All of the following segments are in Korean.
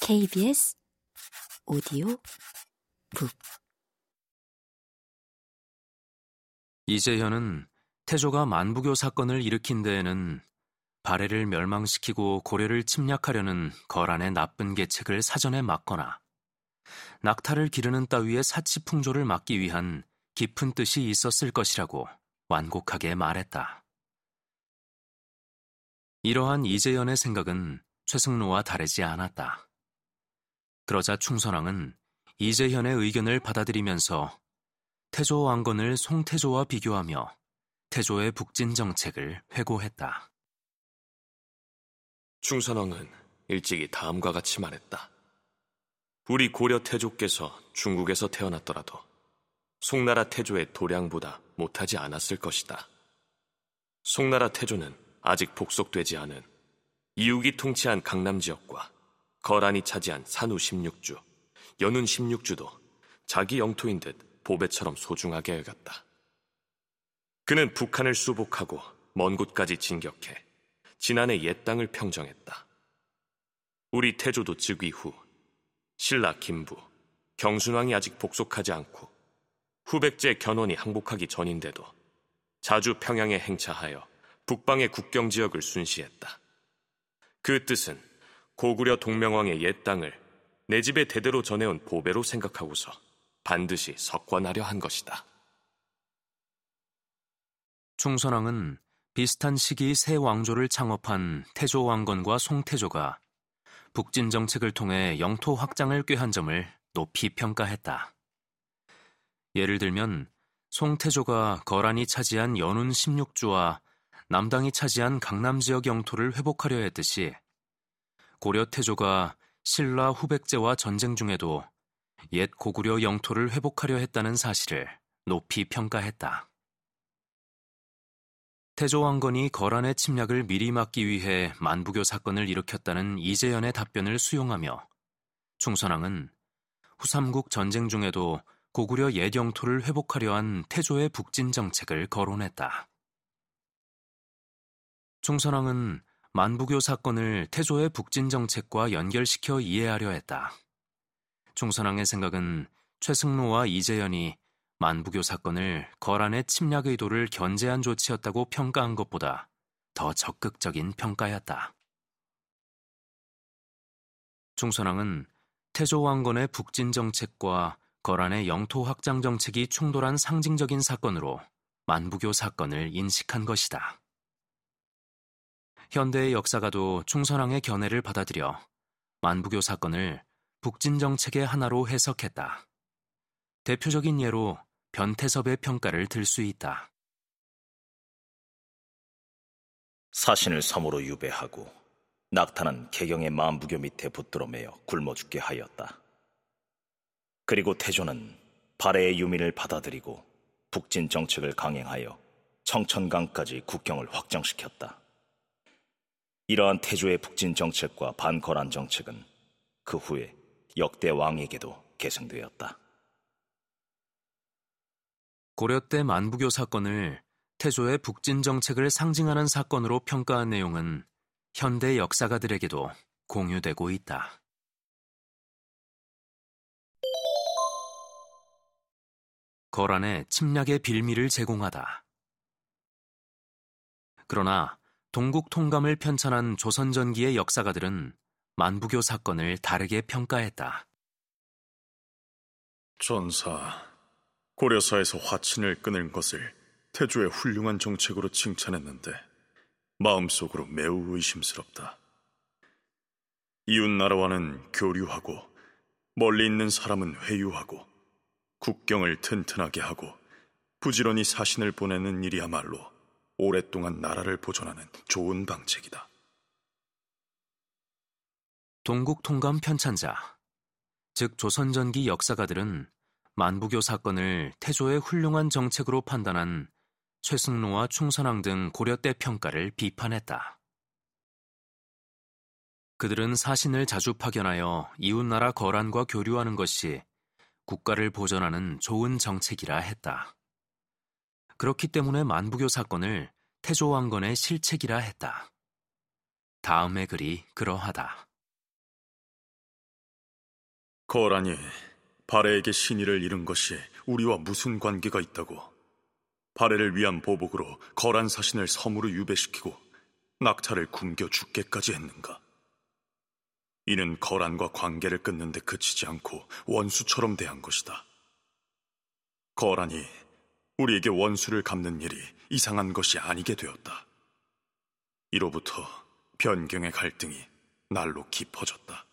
KBS 오디오 북 이재현은 태조가 만부교 사건을 일으킨 데에는 발해를 멸망시키고 고려를 침략하려는 거란의 나쁜 계책을 사전에 막거나 낙타를 기르는 따위의 사치 풍조를 막기 위한 깊은 뜻이 있었을 것이라고 완곡하게 말했다. 이러한 이재현의 생각은 최승로와 다르지 않았다. 그러자 충선왕은 이재현의 의견을 받아들이면서 태조 왕건을 송태조와 비교하며 태조의 북진 정책을 회고했다. 충선왕은 일찍이 다음과 같이 말했다. 우리 고려 태조께서 중국에서 태어났더라도 송나라 태조의 도량보다 못하지 않았을 것이다. 송나라 태조는 아직 복속되지 않은 이욱이 통치한 강남 지역과 거란이 차지한 산후 16주, 연운 16주도 자기 영토인 듯 보배처럼 소중하게 여겼다. 그는 북한을 수복하고 먼 곳까지 진격해 지난해 옛 땅을 평정했다. 우리 태조도 즉위 후 신라 김부, 경순왕이 아직 복속하지 않고 후백제 견훤이 항복하기 전인데도 자주 평양에 행차하여 북방의 국경 지역을 순시했다. 그 뜻은 고구려 동명왕의 옛 땅을 내 집에 대대로 전해온 보배로 생각하고서 반드시 석관하려 한 것이다. 충선왕은 비슷한 시기 새 왕조를 창업한 태조 왕건과 송태조가 북진 정책을 통해 영토 확장을 꾀한 점을 높이 평가했다. 예를 들면 송태조가 거란이 차지한 연운 16주와 남당이 차지한 강남 지역 영토를 회복하려 했듯이 고려 태조가 신라 후백제와 전쟁 중에도 옛 고구려 영토를 회복하려 했다는 사실을 높이 평가했다. 태조 왕건이 거란의 침략을 미리 막기 위해 만부교 사건을 일으켰다는 이재현의 답변을 수용하며 충선왕은 후삼국 전쟁 중에도 고구려 옛 영토를 회복하려 한 태조의 북진 정책을 거론했다. 충선왕은 만부교 사건을 태조의 북진 정책과 연결시켜 이해하려 했다. 충선왕의 생각은 최승로와 이재현이 만부교 사건을 거란의 침략 의도를 견제한 조치였다고 평가한 것보다 더 적극적인 평가였다. 충선왕은 태조 왕건의 북진 정책과 거란의 영토 확장 정책이 충돌한 상징적인 사건으로 만부교 사건을 인식한 것이다. 현대의 역사가도 충선왕의 견해를 받아들여 만부교 사건을 북진 정책의 하나로 해석했다. 대표적인 예로 변태섭의 평가를 들 수 있다. 사신을 섬으로 유배하고 낙타는 개경의 만부교 밑에 붙들어 매어 굶어 죽게 하였다. 그리고 태조는 발해의 유민을 받아들이고 북진 정책을 강행하여 청천강까지 국경을 확장시켰다. 이러한 태조의 북진 정책과 반거란 정책은 그 후에 역대 왕에게도 계승되었다. 고려 때 만부교 사건을 태조의 북진 정책을 상징하는 사건으로 평가한 내용은 현대 역사가들에게도 공유되고 있다. 거란의 침략의 빌미를 제공하다. 그러나 동국 통감을 편찬한 조선 전기의 역사가들은 만부교 사건을 다르게 평가했다. 전사, 고려사에서 화친을 끊은 것을 태조의 훌륭한 정책으로 칭찬했는데 마음속으로 매우 의심스럽다. 이웃 나라와는 교류하고 멀리 있는 사람은 회유하고 국경을 튼튼하게 하고 부지런히 사신을 보내는 일이야말로 오랫동안 나라를 보존하는 좋은 방책이다. 동국 통감 편찬자, 즉 조선전기 역사가들은 만부교 사건을 태조의 훌륭한 정책으로 판단한 최승로와 충선왕 등 고려 때 평가를 비판했다. 그들은 사신을 자주 파견하여 이웃나라 거란과 교류하는 것이 국가를 보전하는 좋은 정책이라 했다. 그렇기 때문에 만부교 사건을 태조왕건의 실책이라 했다. 다음의 글이 그러하다. 거란이 바레에게 신의를 잃은 것이 우리와 무슨 관계가 있다고? 바레를 위한 보복으로 거란 사신을 섬으로 유배시키고 낙타를 굶겨 죽게까지 했는가? 이는 거란과 관계를 끊는 데 그치지 않고 원수처럼 대한 것이다. 거란이 우리에게 원수를 갚는 일이 이상한 것이 아니게 되었다. 이로부터 변경의 갈등이 날로 깊어졌다.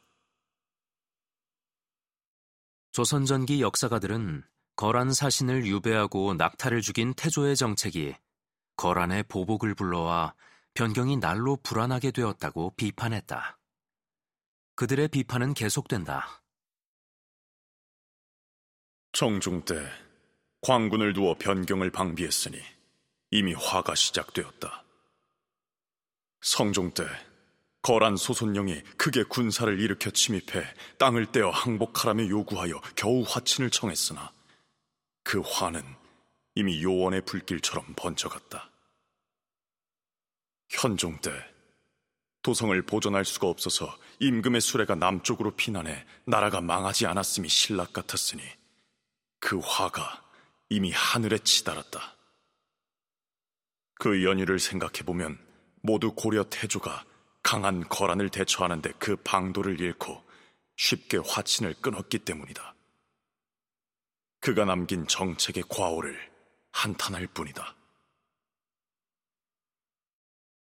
조선 전기 역사가들은 거란 사신을 유배하고 낙타를 죽인 태조의 정책이 거란의 보복을 불러와 변경이 날로 불안하게 되었다고 비판했다. 그들의 비판은 계속된다. 정중 때 광군을 두어 변경을 방비했으니 이미 화가 시작되었다. 성종 때 거란 소손령이 크게 군사를 일으켜 침입해 땅을 떼어 항복하라며 요구하여 겨우 화친을 청했으나 그 화는 이미 요원의 불길처럼 번져갔다. 현종 때 도성을 보존할 수가 없어서 임금의 수레가 남쪽으로 피난해 나라가 망하지 않았음이 신락 같았으니 그 화가 이미 하늘에 치달았다. 그 연유를 생각해보면 모두 고려 태조가 강한 거란을 대처하는데 그 방도를 잃고 쉽게 화친을 끊었기 때문이다. 그가 남긴 정책의 과오를 한탄할 뿐이다.